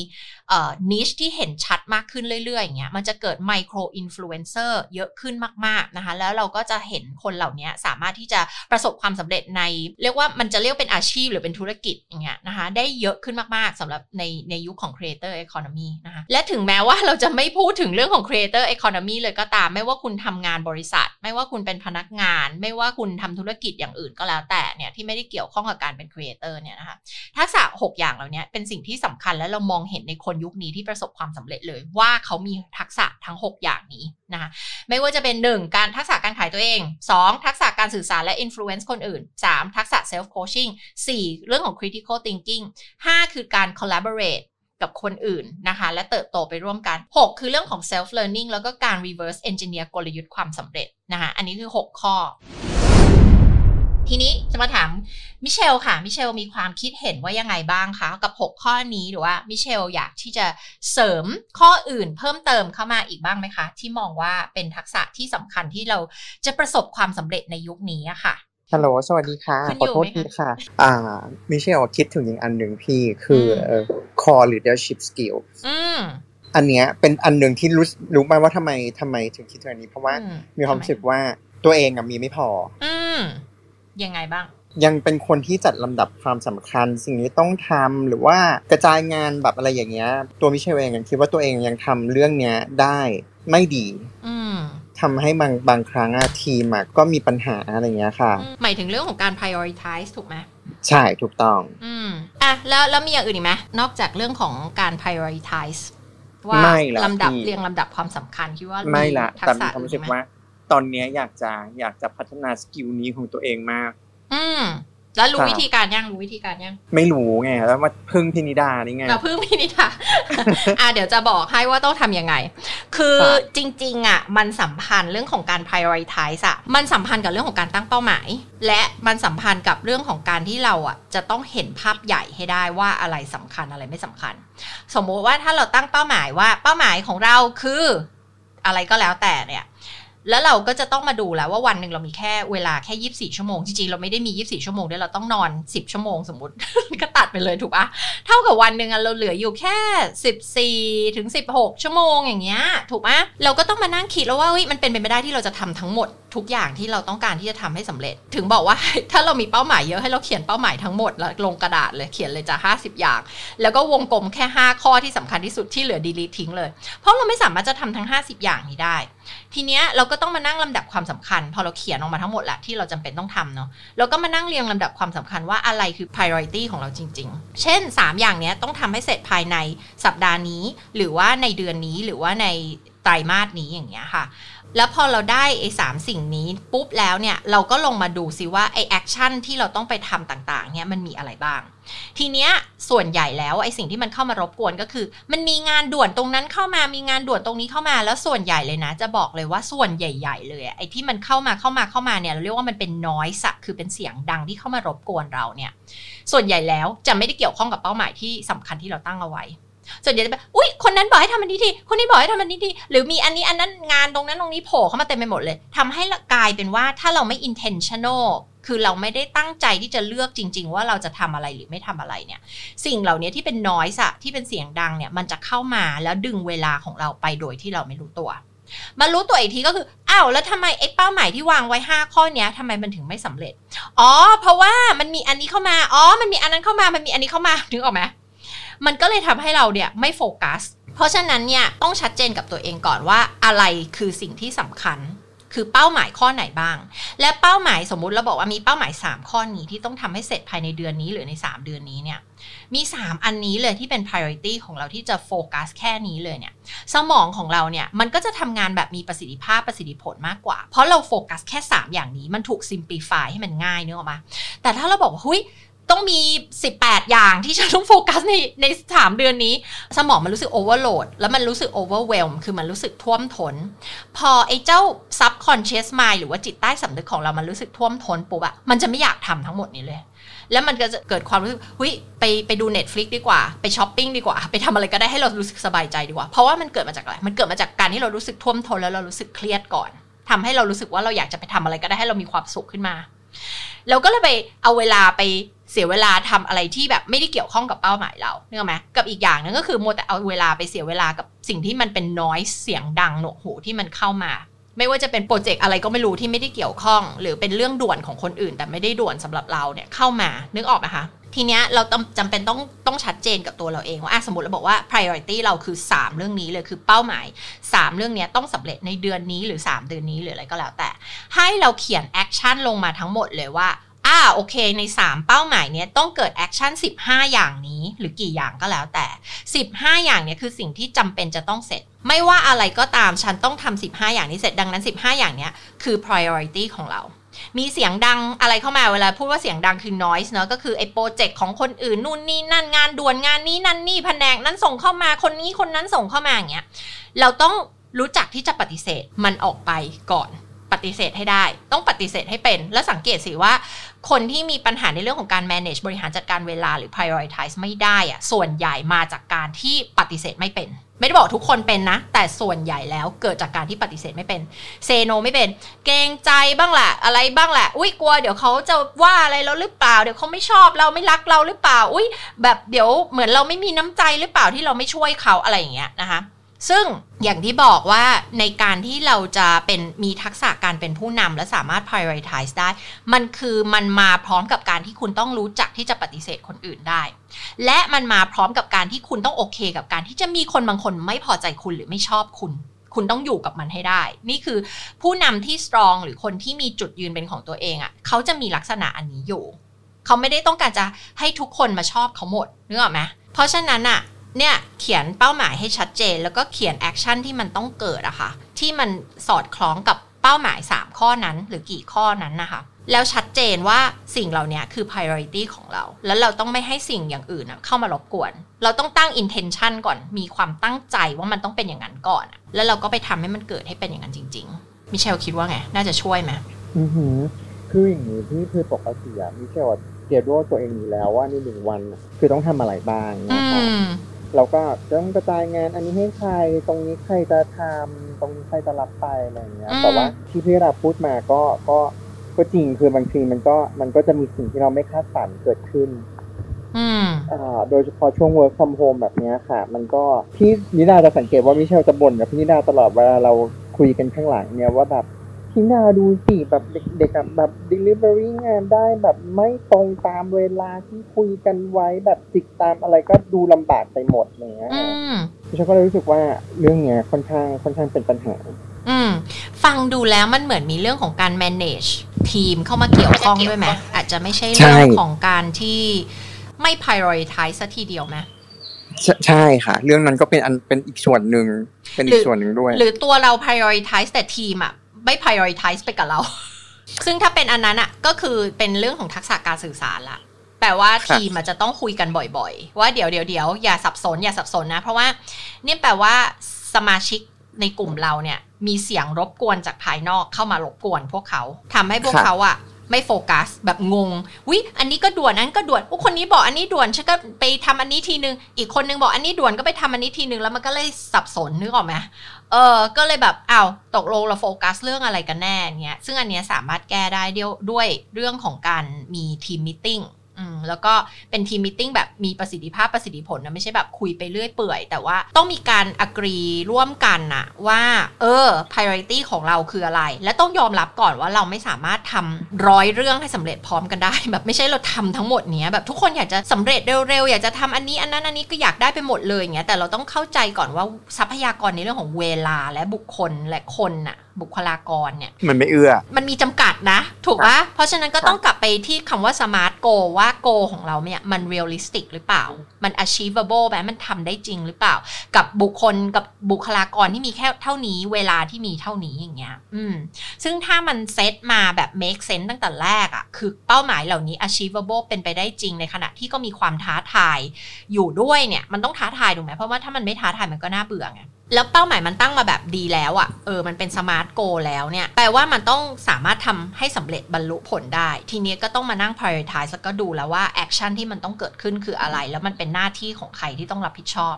niche ที่เห็นชัดมากขึ้นเรื่อยๆอย่างเงี้ยมันจะเกิด micro influencer เยอะขึ้นมากๆนะคะ แล้วเราก็จะเห็นคนเหล่านี้สามารถที่จะประสบความสำเร็จใน เรียกว่ามันจะเรียกเป็นอาชีพหรือเป็นธุรกิจอย่างเงี้ยนะคะ ได้เยอะขึ้นมากๆสำหรับในในยุคของ Creator Economy นะคะและถึงแม้ว่าเราจะไม่พูดถึงเรื่องของ Creator Economy เลยก็ตาม ไม่ว่าคุณทำงานบริษัท ไม่ว่าคุณเป็นพนักงาน ไม่ว่าคุณทำธุรกิจอย่างอื่นก็แล้วแต่เนี่ยที่ไม่ได้เกี่ยวข้องกับการเป็น Creator เนี่ยนะคะทักษะ 6 อย่างเหล่านี้เป็นสิ่งที่สำคัญและเรามองเห็นในคนยุคนี้ที่ประสบความสำเร็จเลย ว่าเขามีทักษะทั้ง 6 อย่างนี้นะคะไม่ว่าจะเป็น 1 การทักษะการขายตัวเอง 2 ทักษะการสื่อสารและ influence คนอื่น 3 ทักษะ self coaching 4 เรื่องของ critical thinking 5 คือการ collaborate กับคนอื่นนะคะ และเติบโตไปร่วมกัน 6 คือเรื่องของ self learning แล้วก็การ reverse engineer กลยุทธ์ความสำเร็จนะคะอันนี้คือ 6 ข้อ ทีนี้จะมาถามมิเชลค่ะ มิเชลมีความคิดเห็นว่ายังไงบ้างคะกับ 6 ข้อนี้หรือว่ามิเชลอยากที่จะเสริมข้ออื่นเพิ่มเติมเข้ามาอีกบ้างไหมคะ ที่มองว่าเป็นทักษะที่สำคัญที่เราจะประสบความสำเร็จในยุคนี้อะค่ะฮัลโหลสวัสดีค่ะคุณขออยู่โทษไหมทีคะค่ะ อ่ามิเชลคิดถึงอย่างอันหนึ่งพี่คืออมเอ่อ core leadership skill อืมอันเนี้ยเป็นอันหนึ่งที่รู้รู้ไหมว่าทำไมทำไมถึงคิดถึงอันนี้ เพราะว่าอืมีความรู้สึกว่าตัวเองอะมีไม่พออืม ยังไงบ้าง ยังเป็นคนที่จัดลำดับความสำคัญ สิ่งนี้ต้องทำหรือว่ากระจายงานแบบอะไรอย่างเงี้ย ตัวมิเชลเองยังคิดว่าตัวเองยังทำเรื่องเนี้ยได้ไม่ดี อืมทำให้บางบางครั้งอะทีมอะก็มีปัญหาอะไรอย่างเงี้ยค่ะ หมายถึงเรื่องของการ prioritize ถูกไหมใช่ถูกต้อง อืมอะแล้วแล้วมีอย่างอื่นอีกไหมนอกจากเรื่องของการ prioritize ว่าไม่ละลำดับพี่เรียงลำดับความสำคัญคิดว่าไม่ละทัแต่กมีษะความรู้สึกอื่นไหว่า ตอนเนี้ยอยากจะอยากจะพัฒนาสกิลนี้ของตัวเองมาก อืมแล้วรู้ครับวิธีการยังรู้วิธีการยังไม่รู้ไงแล้วมาพึ่งพินิดานี่ไงมาพึ่งพี่นิทาอะเดี๋ยวจะบอกให้ว่าต้องทำยังไง คือครับจริงๆอะมันสัมพันธ์เรื่องของการ prioritize อะมันสัมพันธ์กับเรื่องของการตั้งเป้าหมาย และมันสัมพันธ์กับเรื่องของการที่เราอะจะต้องเห็นภาพใหญ่ให้ได้ว่าอะไรสำคัญอะไรไม่สำคัญ สมมุติว่าถ้าเราตั้งเป้าหมายว่าเป้าหมายของเราคืออะไรก็แล้วแต่เนี่ย แล้วเราก็จะต้องมาดูแล้วว่าวันหนึ่งเรามีแค่เวลาแค่ 24 ชั่วโมง จริงๆ เราไม่ได้มี 24 ชั่วโมงด้วยเราต้องนอน 10 ชั่วโมงสมมติ ก็ตัดไปเลยถูกปะเท่ากับวันหนึ่งเราเหลืออยู่แค่ 14 ถึง 16 ชั่วโมงอย่างเงี้ยถูกปะเราก็ต้องมานั่งคิดแล้วว่าเฮ้ยมันเป็นไปไม่ได้ที่เราจะทำทั้งหมด ทุกอย่างที่เราต้องการที่จะทำให้สำเร็จ ถึงบอกว่าถ้าเรามีเป้าหมายเยอะให้เราเขียนเป้าหมายทั้งหมดแล้วลงกระดาษเลยเขียนเลยจ้ะ50 อย่าง แล้วก็วงกลมแค่ 5 ข้อที่สำคัญที่สุดที่เหลือ delete ทิ้งเลย เพราะเราไม่สามารถจะทำทั้ง 50 อย่างนี้ได้ ทีเนี้ยเราก็ต้องมานั่งลำดับความสำคัญ พอเราเขียนออกมาทั้งหมดแหละที่เราจำเป็นต้องทำเนาะเราก็มานั่งเรียงลำดับความสำคัญว่าอะไรคือ priority ของเราจริง ๆ เช่น 3 อย่างเนี้ยต้องทำให้เสร็จภายในสัปดาห์นี้ หรือว่าในเดือนนี้หรือว่าในไตรมาสนี้อย่างเงี้ยค่ะ แล้วพอเราได้ไอ้สามสิ่งนี้ปุ๊บแล้วเนี่ยเราก็ลงมาดูซิว่าไอ้ action ที่เราต้องไปทำต่างๆเนี่ยมันมีอะไรบ้าง ทีเนี้ยส่วนใหญ่แล้วไอ้สิ่งที่มันเข้ามารบกวนก็คือ มันมีงานด่วนตรงนั้นเข้ามามีงานด่วนตรงนี้เข้ามาแล้วส่วนใหญ่เลยนะ จะบอกเลยว่าส่วนใหญ่ ๆ เลยไอ้ที่มันเข้ามาเข้ามาเข้ามาเนี่ยเราเรียกว่ามันเป็นน้อยสัคือเป็นเสียงดังที่เข้ามารบกวนเราเนี่ยส่วนใหญ่แล้วจะไม่ได้เกี่ยวข้องกับเป้าหมายที่สำคัญที่เราตั้งเอาไว้ ส่วนใหญ่จะแบบอุ้ยคนนั้นบอกให้ทำอันนี้ทีคนนี้บอกให้ทำอันนี้ทีหรือมีอันนี้อันนั้นงานตรงนั้นตรงนี้โผล่เข้ามาเต็มไปหมดเลยทำให้กลายเป็นว่าถ้าเราไม่ intentional คือเราไม่ได้ตั้งใจที่จะเลือกจริง ๆ ว่าเราจะทำอะไรหรือไม่ทำอะไรเนี่ย สิ่งเหล่านี้ที่เป็นน้อยสะที่เป็นเสียงดังเนี่ยมันจะเข้ามาแล้วดึงเวลาของเราไปโดยที่เราไม่รู้ตัวมารู้ตัวอีกทีก็คือ อ้าว แล้วทำไมไอ้เป้าหมายที่วางไว้ 5 ข้อเนี้ยทำไมมันถึงไม่สำเร็จ อ๋อ เพราะว่ามันมีอันนี้เข้ามา อ๋อ มันมีอันนั้นเข้ามา มันมีอันนี้เข้ามา ถึงออกไหม มันก็เลยทำให้เราเนี่ยไม่โฟกัส เพราะฉะนั้นเนี่ยต้องชัดเจนกับตัวเองก่อนว่าอะไรคือสิ่งที่สำคัญ คือเป้าหมายข้อไหนบ้าง และเป้าหมายสมมุติเราบอกว่ามีเป้าหมาย 3 ข้อนี้ที่ต้องทำให้เสร็จภายในเดือนนี้หรือใน 3 เดือนนี้เนี่ยมี 3 อันนี้เลยที่เป็น priority ของเราที่จะโฟกัสแค่นี้เลยเนี่ย สมองของเราเนี่ย มันก็จะทำงานแบบมีประสิทธิภาพประสิทธิผลมากกว่า เพราะเราโฟกัสแค่ 3 อย่างนี้มันถูก simplify ให้มันง่ายเนอะมา แต่ถ้าเราบอกว่าหุย ต้องมี 18 อย่างที่ฉันต้องโฟกัสในใน3เดือนนี้ สมองมันรู้สึก overload แล้วมันรู้สึก overwhelm คือมันรู้สึกท่วมทนพอไอ้เจ้า subconscious mind หรือว่าจิตใต้สำนึกของเรามันรู้สึกท่วมท้นปุ๊บอะมันจะไม่อยากทำทั้งหมดนี้เลย แล้วมันก็จะเกิดความรู้สึกหุยไปไปดู Netflix ดีกว่า ไปช้อปปิ้งดีกว่า ไปทำอะไรก็ได้ให้เรารู้สึกสบายใจดีกว่า เพราะว่ามันเกิดมาจากอะไร มันเกิดมาจากการที่เรารู้สึกท่วมท้นแล้วเรารู้สึกเครียดก่อนทำให้เรารู้สึกว่าเราอยากจะไปทำอะไรก็ได้ให้เรามีความสุขขึ้นมาเราก็เลยไปเอาเวลาไป เสียเวลาทำอะไรที่แบบไม่ได้เกี่ยวข้องกับเป้าหมายเราเนกอไหมกับอีกอย่างนึงก็คือมัวแต่เอาเวลาไปเสียเวลากับสิ่งที่มันเป็นน้อยเสียงดังหนวกหูที่มันเข้ามา ไม่ว่าจะเป็นโปรเจกต์อะไรก็ไม่รู้ที่ไม่ได้เกี่ยวข้อง หรือเป็นเรื่องด่วนของคนอื่น แต่ไม่ได้ด่วนสำหรับเราเนี่ยเข้ามานึกออกไหมคะทีเนี้ยเราต้องจำเป็นต้องต้องชัดเจนกับตัวเราเองว่าสมมติเราบอกว่า priority เราคือ 3 เรื่องนี้เลยคือเป้าหมาย 3 เรื่องเนี้ยต้องสำเร็จในเดือนนี้หรือ 3 เดือนนี้หรืออะไรก็แล้วแต่ ให้เราเขียน action ลงมาทั้งหมดเลยว่า อ่าโอเคใน 3 เป้าหมายเนี้ยต้องเกิด action 15 อย่างนี้หรือกี่อย่างก็แล้วแต่ 15 อย่างเนี้ยคือสิ่งที่จำเป็นจะต้องเสร็จ ไม่ว่าอะไรก็ตามฉันต้องทำ15 อย่างนี้เสร็จดังนั้น 15 อย่างเนี้ยคือ priority ของเรา มีเสียงดังอะไรเข้ามาเวลาพูดว่าเสียงดังคือ noise เนอะก็คือไอ้โปรเจกต์ของคนอื่นนู่นนี่นั่นงานด่วนงานนี้นั่นนี่แผนกนั้นส่งเข้ามาคนนี้คนนั้นส่งเข้ามาอย่างเงี้ยเราต้องรู้จักที่จะปฏิเสธมันออกไปก่อนปฏิเสธให้ได้ ต้องปฏิเสธให้เป็น แล้วสังเกตสิว่า คนที่มีปัญหาในเรื่องของการ manage บริหารจัดการเวลาหรือ prioritize ไม่ได้อะส่วนใหญ่มาจากการที่ปฏิเสธไม่เป็น ไม่ได้บอกทุกคนเป็นนะ แต่ส่วนใหญ่แล้วเกิดจากการที่ปฏิเสธไม่เป็นเซโนไม่เป็น เกรงใจบ้างแหละอะไรบ้างแหละอุ้ยกลัวเดี๋ยวเขาจะว่าอะไรเราหรือเปล่า เดี๋ยวเขาไม่ชอบเราไม่รักเราหรือเปล่า อุ้ยแบบเดี๋ยวเหมือนเราไม่มีน้ำใจหรือเปล่าที่เราไม่ช่วยเขาอะไรอย่างเงี้ยนะคะ ซึ่งอย่างที่บอกว่าในการที่เราจะเป็นมีทักษะการเป็นผู้นำและสามารถ prioritize ได้ มันคือมันมาพร้อมกับการที่คุณต้องรู้จักที่จะปฏิเสธคนอื่นได้ และมันมาพร้อมกับการที่คุณต้องโอเค กับการที่จะมีคนบางคนไม่พอใจคุณหรือไม่ชอบคุณ คุณต้องอยู่กับมันให้ได้ นี่คือผู้นำที่ strong หรือคนที่มีจุดยืนเป็นของตัวเองอะ่ะเขาจะมีลักษณะอันนี้อยู่ เขาไม่ได้ต้องการจะให้ทุกคนมาชอบเขาหมดนึกออกไหมเพราะฉะนั้นอะ เนี่ยเขียนเป้าหมายให้ชัดเจน แล้วก็เขียน action ที่มันต้องเกิดอะค่ะที่มันสอดคล้องกับเป้าหมาย 3 ข้อนั้นหรือกี่ข้อนั้นนะคะแล้วชัดเจนว่าสิ่งเหล่านี้คือ priority ของเรา แล้วเราต้องไม่ให้สิ่งอย่างอื่นเข้ามารบกวน เราต้องตั้ง intention ก่อน มีความตั้งใจว่ามันต้องเป็นอย่างนั้นก่อน แล้วเราก็ไปทำให้มันเกิดให้เป็นอย่างนั้นจริง ๆ มิเชลคิดว่าไง น่าจะช่วยไหมอือหือ คืออย่างนี้ที่คือปกติอะมิเชลเกียร์ด้วยตัวเองอยู่แล้วว่าในหนึ่งวัน คือต้องทำอะไรบ้างอืนะคะม เราก็ต้องกระจายงานอันนี้ให้ใครตรงนี้ใครจะทำตรงนี้ใครจะรับไปอะไรอย่างเงี้ยอืมแต่ว่าที่พี่ราพูดมาก็ก็ก็จริงคือบางทีมันก็มันก็จะมีสิ่งที่เราไม่คาดฝันเกิดขึ้นอืมอ่าโดยเฉพาะช่วง work from home แบบเนี้ยค่ะ มันก็พี่นิดาจะสังเกตว่ามิเชลจะบ่นกับพี่นิดาตลอดเวลาเราคุยกันข้างหลังเนี่ยว่าแบบ พี่นิดาดูสิแบบเด็กๆอะแบบ delivery งานได้แบบไม่ตรงตามเวลาที่คุยกันไว้แบบจิกตามอะไรก็ดูลำบากไปหมดอะไรเงี้ยอืมมิเชลก็เลยรู้สึกว่าเรื่องเนี้ยค่อนข้างค่อนข้างเป็นปัญหา อืม ฟังดูแล้วมันเหมือนมีเรื่องของการ manage ทีมเข้ามาเกี่ยวข้องด้วยไหมอาจจะไม่ใช่ใช่เรื่องของการที่ไม่ prioritize สัทีเดียวไหมใช่ใช่ค่ะ เรื่องนั้นก็เป็นอันเป็นอีกส่วนหนึ่งเป็นอีกส่วนหนึ่งด้วย หรือตัวเรา prioritize แต่ทีมอะ ไม่ prioritize ไปกับเรา ซึ่งถ้าเป็นอันนั้นอะก็คือเป็นเรื่องของทักษะการสื่อสารละแปลว่าครับทีมอะจะต้องคุยกันบ่อยๆ ว่าเดี๋ยวเดี๋ยวเดี๋ยวอย่าสับสนอย่าสับสนนะ เพราะว่านี่แปลว่าสมาชิกในกลุ่มเราเนี่ย มีเสียงรบกวนจากภายนอกเข้ามารบกวนพวกเขาทำให้พวกครับเขาอะไม่โฟกัสแบบงงวิอันนี้ก็ด่วนอันนั้นก็ด่วนอุ๊ยคนนี้บอกอันนี้ด่วนฉันก็ไปทำอันนี้ทีนึง อีกคนนึงบอกอันนี้ด่วนก็ไปทำอันนี้ทีนึงแล้วมันก็เลยสับสนนึกออกไหม เออก็เลยแบบอ้าวตกลงเราโฟกัสเรื่องอะไรกันแน่เงี้ยซึ่งอันเนี้ยสามารถแก้ได้ด้วยเรื่องของการมี team meeting แล้วก็เป็น team meeting แบบมีประสิทธิภาพประสิทธิผลนะไม่ใช่แบบคุยไปเรื่อยเปื่อย แต่ว่าต้องมีการ agree ร่วมกันนะว่าเออ priority ของเราคืออะไร และต้องยอมรับก่อนว่าเราไม่สามารถทำร้อยเรื่องให้สำเร็จพร้อมกันได้ แบบไม่ใช่เราทำทั้งหมดเนี้ยแบบทุกคนอยากจะสำเร็จเร็วๆอยากจะทำอันนี้อันนั้นอันนี้ก็อยากได้ไปหมดเลยอย่างเงี้ยแต่เราต้องเข้าใจก่อนว่าทรัพยากรในเรื่องของเวลาและบุคคลและคนน่ะบุคลากรเนี่ยมันไม่เอื้อ มันมีจำกัดนะ ถูกปะเพราะฉะนั้นก็ต้องกลับไปที่คำว่า smart goal ว่าของเราเนี่ยมัน realistic หรือเปล่า มัน achievable ไหมมันทำได้จริงหรือเปล่า กับบุคคลกับบุคลากรที่มีแค่เท่านี้เวลาที่มีเท่านี้อย่างเงี้ยอืมซึ่งถ้ามันเซตมาแบบ make sense ตั้งแต่แรกอะ่ะคือเป้าหมายเหล่านี้ achievable เป็นไปได้จริงในขณะที่ก็มีความท้าทายอยู่ด้วยเนี่ยมันต้องท้าทายถูกไหมเพราะว่าถ้ามันไม่ท้าทายมันก็น่าเบื่อไง แล้วเป้าหมายมันตั้งมาแบบดีแล้วอะ่ะ เออ มันเป็นสมาร์ทโกแล้วเนี่ย แปลว่ามันต้องสามารถทำให้สำเร็จบรรลุผลได้ ทีนี้ก็ต้องมานั่ง prioritize แล้วก็ดูแล้วว่า action ที่มันต้องเกิดขึ้นคืออะไร แล้วมันเป็นหน้าที่ของใครที่ต้องรับผิดชอบ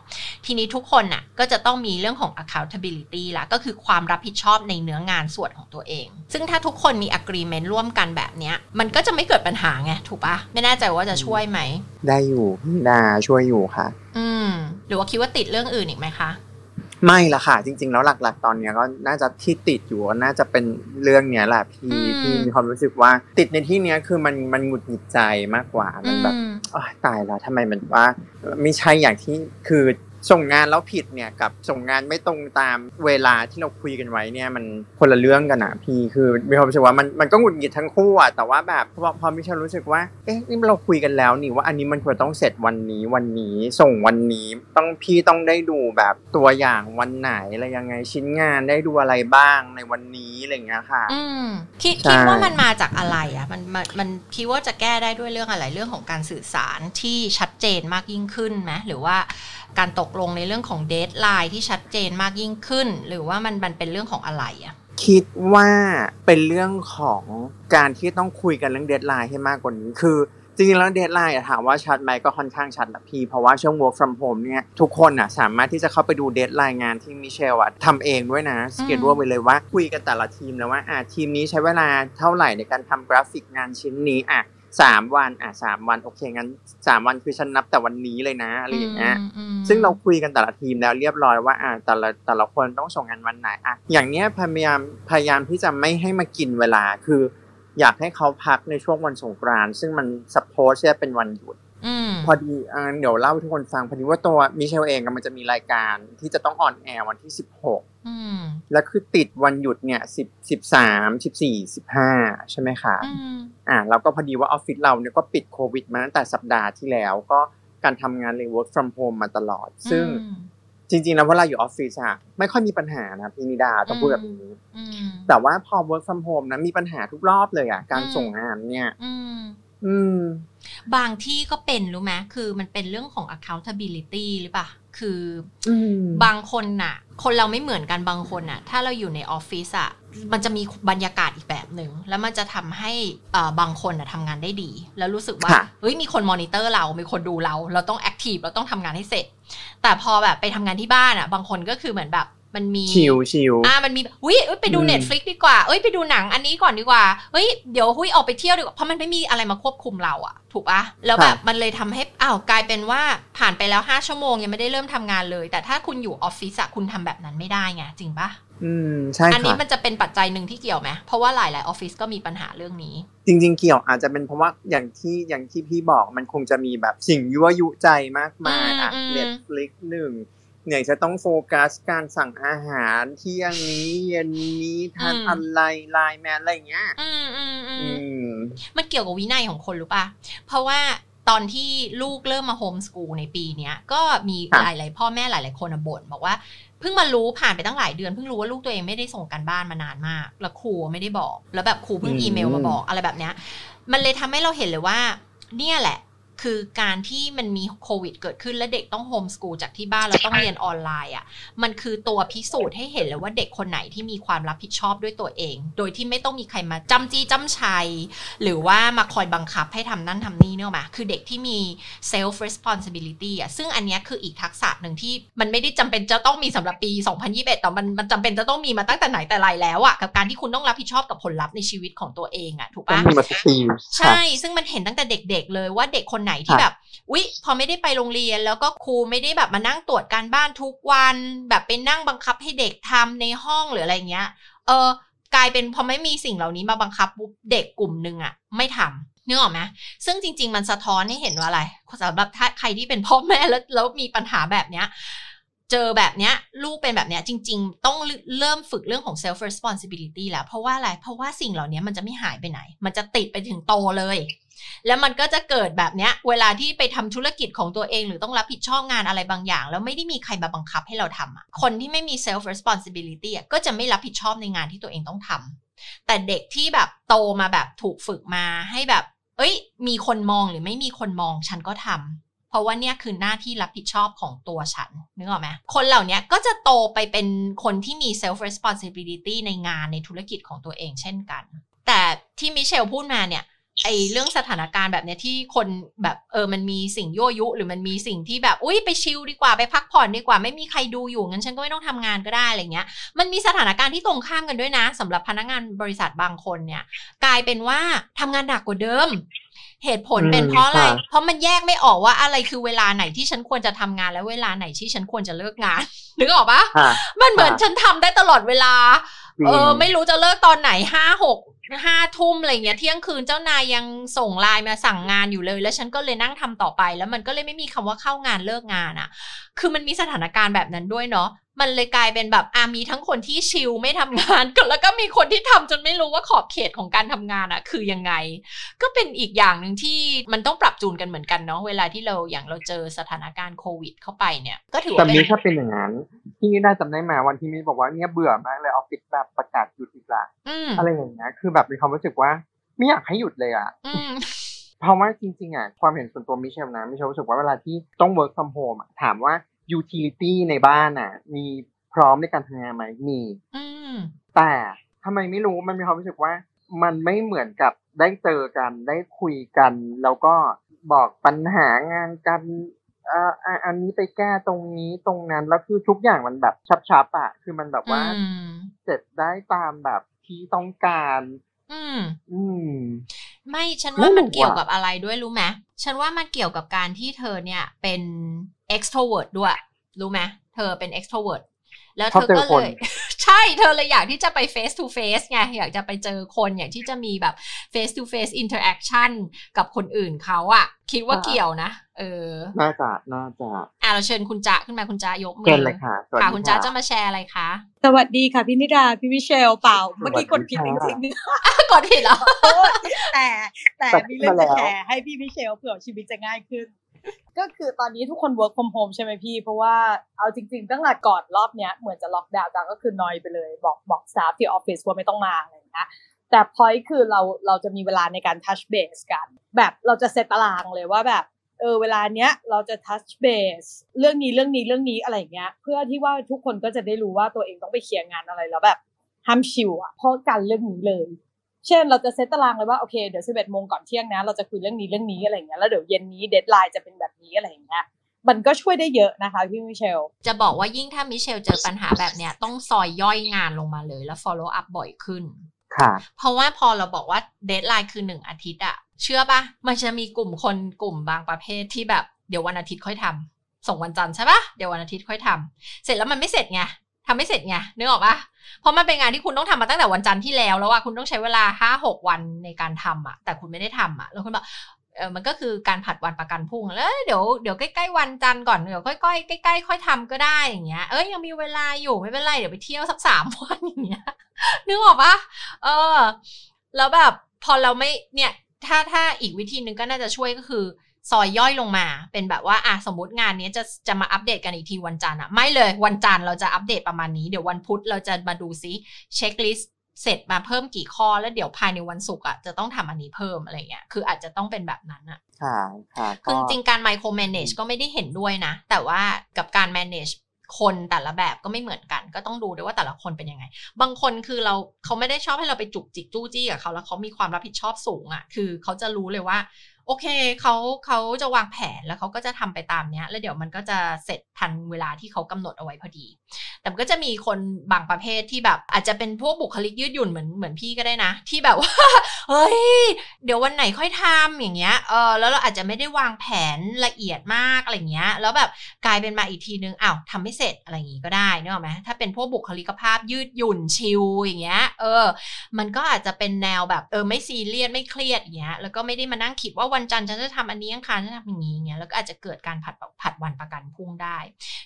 ทีนี้ทุกคนน่ะ ก็จะต้องมีเรื่องของ accountability ละ ก็คือความรับผิดชอบในเนื้องานส่วนของตัวเอง ซึ่งถ้าทุกคนมี agreement ร่วมกันแบบเนี้ย มันก็จะไม่เกิดปัญหาไง ถูกปะไม่แน่ใจว่าจะช่วยไหม ได้อยู่พี่นิดาช่วยอยู่ค่ะ อืม หรือว่าคิดว่าติดเรื่องอื่นอีกไหมคะ ไม่ละค่ะ จริง ๆ แล้วหลัก ๆ ตอนเนี้ยก็น่าจะที่ติดอยู่ก็น่าจะเป็นเรื่องเนี้ยแหละพี่อืมพี่มีความรู้สึกว่าติดในที่เนี้ยคือมันมันหงุดหงิดใจมากกว่ามันแบบอืมอ้ายตายแล้วทำไมมันว่าไม่ใช่อย่างที่คือ ส่งงานแล้วผิดเนี่ยกับส่งงานไม่ตรงตามเวลาที่เราคุยกันไว้เนี่ยมันคนละเรื่องกันอะพี่คือมีความรู้สึกว่ามันมันก็หงุดหงิดทั้งคู่อะแต่ว่าแบบพอพอมิชลรู้สึกว่าเอ๊ะนี่เราคุยกันแล้วนี่ว่าอันนี้มันควรต้องเสร็จวันนี้วันนี้ส่งวันนี้ต้องพี่ต้องได้ดูแบบตัวอย่างวันไหนอะไรยังไงชิ้นงานได้ดูอะไรบ้างในวันนี้อะไรอย่างเงี้ยค่ะ อืมคิดใช่คิดว่ามันมาจากอะไรอะมันมันมันคิดว่าจะแก้ได้ด้วยเรื่องอะไรเรื่องของการสื่อสารที่ชัดเจนมากยิ่งขึ้นไหมหรือว่าการตกลงในเรื่องของ deadline ที่ชัดเจนมากยิ่งขึ้น หรือว่ามันมันเป็นเรื่องของอะไรอะคิดว่าเป็นเรื่องของการที่ต้องคุยกันเรื่อง deadline ให้มากกว่านี้คือจริงๆแล้ว deadline ถามว่าชัดไหมก็ค่อนข้างชัดละพี่เพราะว่าช่วง work from home เนี่ยทุกคนอะสามารถที่จะเข้าไปดู deadline งานที่มิเชลอะทำเองด้วยนะ schedule ไปเลยว่าคุยกันแต่ละทีมแล้วว่าอะทีมนี้ใช้เวลาเท่าไหร่ในการทำกราฟิกงานชิ้นนี้อะ สามวันอะสามวันโอเคงั้นสามวันคือฉันนับแต่วันนี้เลยนะอะไรอย่างเงี้ยอืมอืมซึ่งเราคุยกันแต่ละทีมแล้วเรียบร้อยว่าอ่าแต่ละแต่ละคนต้องส่งงานวันไหนอะอย่างเนี้ยพยายามพยายามที่จะไม่ให้มากินเวลาคือ อยากให้เขาพักในช่วงวันสงกรานต์ซึ่งมัน suppose จะเป็นวันหยุดอืม พอดีอ่าเดี๋ยวเล่าให้ทุกคนฟังพอดีว่าตัวมิเชลเองอะมันจะมีรายการที่จะต้องออนแอร์วันที่16อืมแล้วคือติดวันหยุดเนี่ย10 13 14 15ใช่ไหมคะอืมอ่าแล้วก็พอดีว่าออฟฟิศเราเนี่ยก็ปิดโควิดมาตั้งแต่สัปดาห์ที่แล้วก็การทำงานเลย work from home มาตลอด ซึ่งอืมจริงๆแล้วเวลาอยู่ออฟฟิศอะไม่ค่อยมีปัญหานะพี่นิดาต้องพูดแบบนี้อืมแต่ว่าพอ work from home นะมีปัญหาทุกรอบเลยอะการอืมส่งงานเนี่ยอืมอืม บางที่ก็เป็นรู้ไหมคือมันเป็นเรื่องของ accountability หรือเปล่า คืออืมบางคนน่ะ คนเราไม่เหมือนกันบางคนน่ะ ถ้าเราอยู่ในออฟฟิศอะมันจะมีบรรยากาศอีกแบบหนึ่งแล้วมันจะทำให้เอ่อบางคนน่ะทำงานได้ดี แล้วรู้สึกว่าค่ะเฮ้ยมีคนมอนิเตอร์เรา มีคนดูเรา เราต้อง active เราต้องทำงานให้เสร็จ แต่พอแบบไปทำงานที่บ้านอะบางคนก็คือเหมือนแบบ มันมีชิวชิวอ่ามันมีแบบอุ้ยเอ้ยไปดูอืม Netflix ดีกว่า เอ้ยไปดูหนังอันนี้ก่อนดีกว่าเฮ้ยเดี๋ยวหุ้ยออกไปเที่ยวดีกว่าเพราะมันไม่มีอะไรมาควบคุมเราอะถูกปะแล้วแบบมันเลยทำให้อ้าวกลายเป็นว่าผ่านไปแล้วห้าชั่วโมงยังไม่ได้เริ่มทำงานเลย แต่ถ้าคุณอยู่ออฟฟิศอะคุณทำแบบนั้นไม่ได้ไงจริงปะอืมใช่อันนี้ค่ะมันจะเป็นปัจจัยหนึ่งที่เกี่ยวไหมเพราะว่าหลายๆออฟฟิศก็มีปัญหาเรื่องนี้ จริง ๆ เกี่ยวอาจจะเป็นเพราะว่าอย่างที่อย่างที่พี่บอกมันคงจะมีแบบสิ่งยั่วยุใจมากมายอะอืมอืม Netflix หนึ่ง เนี่ยจะต้องโฟกัสการสั่งอาหารเที่ยงนี้เย็นนี้ทานอะไร LINE MAN อะไรอย่างเงี้ยอืมอืมอือืมมมันเกี่ยวกับวินัยของคนรู้ปะเพราะว่าตอนที่ลูกเริ่มมาโฮมสกูลในปีเนี้ยก็มีค่ะหลายๆพ่อแม่หลาย ๆ คนอะบ่นบอกว่าเพิ่งมารู้ผ่านไปตั้งหลายเดือนเพิ่งรู้ว่าลูกตัวเองไม่ได้ส่งการบ้านมานานมาก แล้วครูไม่ได้บอก แล้วแบบครูเพิ่งอืมอีเมลมาบอกอะไรแบบเนี้ย มันเลยทำให้เราเห็นเลยว่า เนี่ยแหละ คือการที่มันมีโควิดเกิดขึ้นและเด็กต้องโฮมสกูลจากที่บ้านแล้วต้องเรียนออนไลน์อะมันคือตัวพิสูจน์ให้เห็นเลยว่าเด็กคนไหนที่มีความรับผิดชอบด้วยตัวเอง โดยที่ไม่ต้องมีใครมาจำจี้จำชัย หรือว่ามาคอยบังคับให้ทำนั่นทำนี่เนกอะมาคือเด็กที่มี self responsibility อะซึ่งอันเนี้ยคืออีกทักษะหนึ่งที่มันไม่ได้จำเป็นจะต้องมีสำหรับปี 2021 แต่มันมันจำเป็นจะต้องมีมาตั้งแต่ไหนแต่ไรแล้วอะกับการที่คุณต้องรับผิดชอบกับผลลัพธ์ในชีวิตของตัวเองอะถูกต้องปะมีมาสตีลใช่ ซึ่งมันเห็นตั้งแต่เด็กๆเลยว่าเด็กคนไหนที่ค่ะแบบอุ๊ยพอไม่ได้ไปโรงเรียน แล้วก็ครูไม่ได้แบบมานั่งตรวจการบ้านทุกวัน แบบไปนั่งบังคับให้เด็กทำในห้องหรืออะไรเงี้ย เออกลายเป็นพอไม่มีสิ่งเหล่านี้มาบังคับปุ๊บเด็กกลุ่มหนึ่งอะไม่ทำนึกออกไหมซึ่งจริง ๆ มันสะท้อนให้เห็นว่าอะไรสำหรับถ้าใครที่เป็นพ่อแม่แล้วแล้วมีปัญหาแบบเนี้ยเจอแบบเนี้ยลูกเป็นแบบเนี้ยจริง ๆ ต้องเริ่มฝึกเรื่องของ self responsibility แล้ว เพราะว่าอะไร เพราะว่าสิ่งเหล่านี้มันจะไม่หายไปไหน มันจะติดไปถึงโตเลย แล้วมันก็จะเกิดแบบเนี้ย เวลาที่ไปทำธุรกิจของตัวเองหรือต้องรับผิดชอบงานอะไรบางอย่าง แล้วไม่ได้มีใครมาบังคับให้เราทำอะคนที่ไม่มี self responsibility อะก็จะไม่รับผิดชอบในงานที่ตัวเองต้องทำแต่เด็กที่แบบโตมาแบบถูกฝึกมาให้แบบ เอ้ย มีคนมองหรือไม่มีคนมองฉันก็ทำเพราะว่าเนี่ยคือหน้าที่รับผิดชอบของตัวฉันนึกออกไหมคนเหล่านี้ก็จะโตไปเป็นคนที่มี self responsibility ในงานในธุรกิจของตัวเองเช่นกัน แต่ที่มิเชลพูดมาเนี่ย ไอเรื่องสถานการณ์แบบเนี้ยที่คนแบบเออมันมีสิ่งยั่วยุ หรือมันมีสิ่งที่แบบอุ้ยไปชิลดีกว่าไปพักผ่อนดีกว่าไม่มีใครดูอยู่งั้นฉันก็ไม่ต้องทำงานก็ได้อะไรเงี้ย มันมีสถานการณ์ที่ตรงข้ามกันด้วยนะสำหรับพนักงานบริษัทบางคนเนี่ย กลายเป็นว่าทำงานหนักกว่าเดิม เหตุผลเป็นเพราะอะไรอืมค่ะเพราะมันแยกไม่ออกว่าอะไรคือเวลาไหนที่ฉันควรจะทำงานและเวลาไหนที่ฉันควรจะเลิกงานนึกออกปะค่ะมันเหมือนค่ะฉันทำได้ตลอดเวลาจริงเออไม่รู้จะเลิกตอนไหนห้าหก ห้าทุ่มอะไรเงี้ยเที่ยงคืนเจ้านายยังส่งไลน์มาสั่งงานอยู่เลย แล้วฉันก็เลยนั่งทำต่อไป แล้วมันก็เลยไม่มีคำว่าเข้างานเลิกงานอะ่ะ คือมันมีสถานการณ์แบบนั้นด้วยเนาะ มันเลยกลายเป็นแบบอามีทั้งคนที่ชิลไม่ทำงานแล้วก็มีคนที่ทำจนไม่รู้ว่าขอบเขตของการทำงานอะ่ะคือยังไง ก็เป็นอีกอย่างหนึ่งที่มันต้องปรับจูนกันเหมือนกันเนาะเวลาที่เราอย่างเราเจอสถานการณ์โควิด เข้าไปเนี่ย ก็ถือแต่ว่าเป็มีนถ้าเป็นอย่างนั้นที่นี่ได้จำได้มาวันที่มีบอกว่าเนี่ยเบื่อมากเลยออฟฟิศแบบประกาศหยุดอีกละอืมอะไรอย่างเงี้ยคือแบบมีความรู้สึกว่าไม่อยากให้หยุดเลยอะอืมเพราะว่าจริงๆอะความเห็นส่วนตัวมิเชลนะมิเชลรู้สึกว่าเวลาที่ต้อง work from home อะถามว่า utility ในบ้านอะ มีพร้อมในการทำงานไหมมีอืมแต่ทำไมไม่รู้มันมีความรู้สึกว่า มันไม่เหมือนกับได้เจอกันได้คุยกัน แล้วก็บอกปัญหางานกันเอ่ออะอันนี้ไปแก้ตรงนี้ตรงนั้นแล้วคือทุกอย่างมันแบบชับๆอะคือมันแบบว่าอืมเสร็จได้ตามแบบที่ต้องการ อืม อืม ไม่ฉันว่าไม่รู้มันเกี่ยวอะกับอะไรด้วยรู้ไหมฉันว่ามันเกี่ยวกับการที่เธอเนี่ยเป็น extrovert ด้วย รู้ไหมเธอเป็น extrovert แล้วเธอก็เลย ใช่เธอเลยอยากที่จะไป face to face ไงอยากจะไปเจอคนอยากที่จะมีแบบ face to face interaction กับคนอื่นเขาอะคิดว่าเกี่ยวนะเออ น่าจะน่าจะอะเราเชิญคุณจ๊ะขึ้นมาคุณจ๊ะยกมืเชิญเลยค่ะสวัสดีค่ะคุณจ๊ะค่ะจะมาแชร์อะไรคะ สวัสดีค่ะพี่นิดาพี่มิเชลเปล่าสวัสดีเมื่อกี้กดผิดจค่ะริงกดผิดเหรอๆโทษแต่แต่แต่มีเรื่องมาแล้จะวแชร์ให้พี่มิเชลเผื่อชีวิตจะง่ายขึ้น ก็คือตอนนี้ทุกคน work from home ใช่ไหมพี่ เพราะว่าเอาจริงๆ ตั้งแต่ก่อนรอบเนี้ยเหมือนจะล็อกดาวน์จังก็คือนอยไปเลย บอกบอกสตาฟที่ออฟฟิศว่าไม่ต้องมาอะไรอย่างนี้แต่พอยคือเราเราจะมีเวลาในการ touch base กัน แบบเราจะเซตตารางเลยว่าแบบเออเวลาเนี้ยเราจะ touch base เรื่องนี้เรื่องนี้เรื่องนี้อะไรอย่างเงี้ย เพื่อที่ว่าทุกคนก็จะได้รู้ว่าตัวเองต้องไปเคลียร์งานอะไรแล้วแบบห้ามชิวอะเพราะกันเรื่องนี้เลย เช่นเราจะเซตตารางเลยว่าโอเคเดี๋ยวสิบเอ็ดโมงก่อนเที่ยงนะเราจะคุยเรื่องนี้เรื่องนี้อะไรอย่างเงี้ยแล้วเดี๋ยวเย็นนี้ deadline จะเป็นแบบนี้อะไรอย่างเงี้ยมันก็ช่วยได้เยอะนะคะพี่มิเชล จะบอกว่ายิ่งถ้ามิเชลเจอปัญหาแบบเนี้ยต้องซอยย่อยงานลงมาเลยแล้ว follow up บ่อยขึ้น ค่ะ เพราะว่าพอเราบอกว่า deadline คือหนึ่งอาทิตย์อะเชื่อปะมันจะมีกลุ่มคนกลุ่มบางประเภทที่แบบเดี๋ยววันอาทิตย์ค่อยทำส่งวันจันทร์ใช่ปะเดี๋ยววันอาทิตย์ค่อยทำเสร็จแล้วมันไม่เสร็จไงทำไม่เสร็จไงนึกออกปะ เพราะมันเป็นงานที่คุณต้องทำมาตั้งแต่วันจันทร์ที่แล้วแล้วว่าคุณต้องใช้เวลาห้าหกวันในการทำอะแต่คุณไม่ได้ทำอะแล้วคุณบอกเออมันก็คือการผัดวันประกันพรุ่งแล้วเดี๋ยวเดี๋ยวใกล้ๆวันจันทร์ก่อนเดี๋ยวค่อยๆใกล้ๆค่อยทำก็ได้อย่างเงี้ยเอ้ยยังมีเวลาอยู่ไม่เป็นไรเดี๋ยวไปเที่ยวสักสามวันอย่างเงี้ยนึกออกปะเออ แล้วแบบพอเราไม่เนี่ย ถ้าถ้าอีกวิธีหนึ่งก็น่าจะช่วยก็คือ ซอยย่อยลงมา เป็นแบบว่าอะสมมติงานนี้จะจะมาอัปเดตกันอีกทีวันจันทร์อะไม่เลยวันจันทร์เราจะอัปเดตประมาณนี้เดี๋ยววันพุธเราจะมาดูซิเช็คลิสต์เสร็จมาเพิ่มกี่ข้อแล้วเดี๋ยวภายในวันศุกร์อะจะต้องทำอันนี้เพิ่มอะไรเงี้ยคืออาจจะต้องเป็นแบบนั้นอะค่ะค่ะคือจริงๆการ micro manage ก็ไม่ได้เห็นด้วยนะ แต่ว่ากับการ manage คนแต่ละแบบก็ไม่เหมือนกัน ก็ต้องดูด้วยว่าแต่ละคนเป็นยังไง บางคนคือเราเขาไม่ได้ชอบให้เราไปจุกจิกจู้จี้กับเขาแล้วเขามีความรับผิดชอบสูงอะ่ะ คือเขาจะรู้เลยว่า โอเคเขาเขาจะวางแผนแล้วเขาก็จะทำไปตามเนี้ย แล้วเดี๋ยวมันก็จะเสร็จทันเวลาที่เขากำหนดเอาไว้พอดี แต่มันก็จะมีคนบางประเภทที่แบบ อาจจะเป็นพวกบุคลิกยืดหยุ่นเหมือนเหมือนพี่ก็ได้นะ ที่แบบว่าเฮ้ยเดี๋ยววันไหนค่อยทำอย่างเงี้ยเออแล้วเราอาจจะไม่ได้วางแผนละเอียดมากอะไรเงี้ย แล้วแบบกลายเป็นมาอีกทีนึงอ้าวทำไม่เสร็จอะไรอย่างงี้ก็ได้นึกออกไหมถ้าเป็นพวกบุคลิกภาพยืดหยุ่นชิลอย่างเงี้ยเออ มันก็อาจจะเป็นแนวแบบเออไม่ซีเรียสไม่เครียดอย่างเงี้ยแล้วก็ไม่ได้มานั่งคิดว่าวันจันทร์ฉันจะทำอันนี้อังคารฉันจะทำอย่างนี้อย่างเงี้ยแล้วก็อาจจะเกิดการผัดผัดวันประกันพรุ่งได้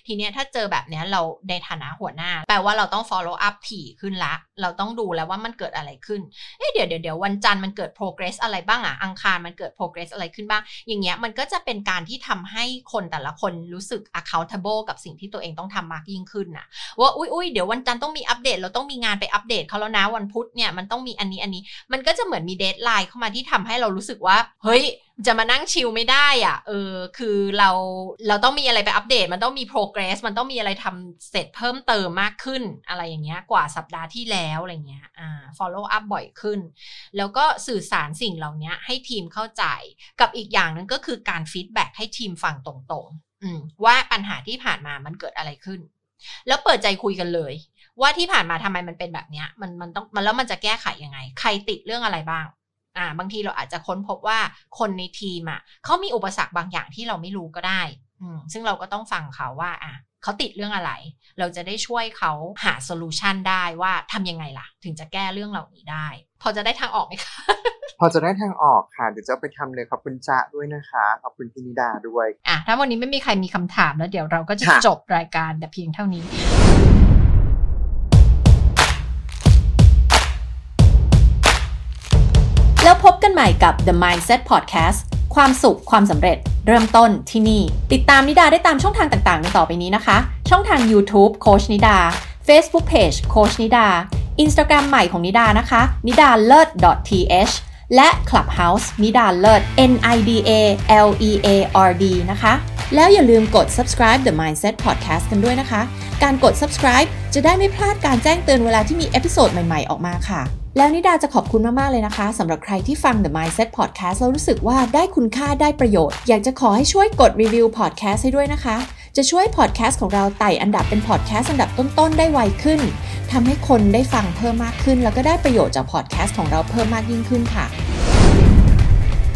ทีเนี้ยถ้าเจอแบบเนี้ยเราในฐานะหัวหน้า แปลว่าเราต้อง follow up ถี่ขึ้นละ เราต้องดูแล้วว่ามันเกิดอะไรขึ้น เอ๊ะเดี๋ยวเดี๋ยวเดี๋ยววันจันทร์มันเกิด progress อะไรบ้างอะอังคารมันเกิด progress อะไรขึ้นบ้าง อย่างเงี้ยมันก็จะเป็นการที่ทำให้คนแต่ละคนรู้สึก accountable กับสิ่งที่ตัวเองต้องทำมากยิ่งขึ้นนะว่าอุ้ยอุ้ยเดี๋ยววันจันทร์ต้องมีอัปเดต เราต้องมีงานไปอัปเดตเขาแล้วนะวันพุธเนี่ยมันต้องมีอันนี้อันนี้ มันก็จะเหมือนมีเดทไลน์เข้ามาที่ทำให้เรารู้สึกว่า เฮ้ยจะมานั่งชิลไม่ได้อะ เออ คือเราเราต้องมีอะไรไปอัปเดต มันต้องมี progress มันต้องมีอะไรทำเสร็จเพิ่มเติมมากขึ้น อะไรอย่างเงี้ย กว่าสัปดาห์ที่แล้วอะไรเงี้ย อ่า follow up บ่อยขึ้น แล้วก็สื่อสารสิ่งเหล่านี้ให้ทีมเข้าใจ กับอีกอย่างหนึงก็คือการ feedback ให้ทีมฟังตรงๆอืมว่าปัญหาที่ผ่านมามันเกิดอะไรขึ้น แล้วเปิดใจคุยกันเลย ว่าที่ผ่านมาทำไมมันเป็นแบบเนี้ย มันมันต้องมันแล้วมันจะแก้ไขยังไง ใครติดเรื่องอะไรบ้าง อ่าบางทีเราอาจจะค้นพบว่าคนในทีมอะเขามีอุปสรรคบางอย่างที่เราไม่รู้ก็ได้อืมซึ่งเราก็ต้องฟังเขาว่าอะเขาติดเรื่องอะไร เราจะได้ช่วยเขาหาโซลูชันได้ว่าทำยังไงล่ะ ถึงจะแก้เรื่องเหล่านี้ได้ พอจะได้ทางออกไหมคะ พอจะได้ทางออกค่ะ เดี๋ยวจะเอาไปทำเลยขอบคุณจ๊ะด้วยนะคะ ขอบคุณพินิดาด้วย อะถ้าวันนี้ไม่มีใครมีคำถามแล้วเดี๋ยวเราก็จะค่ะ จบรายการแต่เพียงเท่านี้ ใหม่กับ The Mindset Podcast ความสุขความสำเร็จ เริ่มต้นที่นี่ ติดตามนิดาได้ตามช่องทางต่างๆในต่อไปนี้นะคะ ช่องทาง YouTube โค้ชนิดา Facebook Page โค้ชนิดา Instagram ใหม่ของนิดานะคะนิดาเลิศ .th และ Clubhouse นิดาเลิศ N I D A L E A R D นะคะ แล้วอย่าลืมกด subscribe The Mindset Podcast กันด้วยนะคะ การกด subscribe จะได้ไม่พลาดการแจ้งเตือนเวลาที่มี episode ใหม่ ๆ ออกมาค่ะ แล้วนิดาจะขอบคุณมาก ๆ เลยนะคะสำหรับใครที่ฟัง The Mindset Podcast แล้วรู้สึกว่าได้คุณค่าได้ประโยชน์ อยากจะขอให้ช่วยกดรีวิว podcast ให้ด้วยนะคะ จะช่วยพอดแคสต์ของเราไต่อันดับเป็นพอดแคสต์อันดับต้น ๆ ได้ไวขึ้นทำให้คนได้ฟังเพิ่มมากขึ้น แล้วก็ได้ประโยชน์จากพอดแคสต์ของเราเพิ่มมากยิ่งขึ้นค่ะ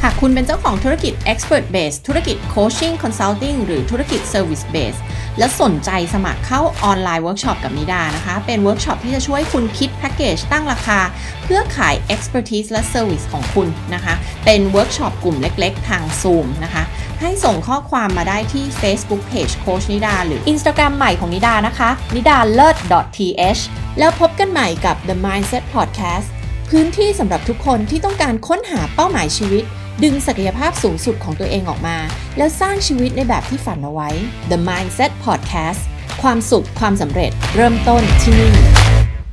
หากคุณเป็นเจ้าของธุรกิจ Expert Base ธุรกิจ Coaching Consulting หรือธุรกิจ Service Base และสนใจสมัครเข้าออนไลน์เวิร์กช็อปกับนิดานะคะ เป็นเวิร์กช็อปที่จะช่วยคุณคิดแพ็กเกจตั้งราคา เพื่อขาย Expertise และ Service ของคุณนะคะ เป็นเวิร์กช็อปกลุ่มเล็กๆ ทาง Zoom นะคะ ให้ส่งข้อความมาได้ที่ Facebook Page โคชนิดา หรือ Instagram ใหม่ของนิดานะคะนิดาเลิศ .th แล้วพบกันใหม่กับ The Mindset Podcast พื้นที่สำหรับทุกคนที่ต้องการค้นหาเป้าหมายชีวิต ดึงศักยภาพสูงสุดของตัวเองออกมา แล้วสร้างชีวิตในแบบที่ฝันเอาไว้ The Mindset Podcast ความสุขความสำเร็จเริ่มต้นที่นี่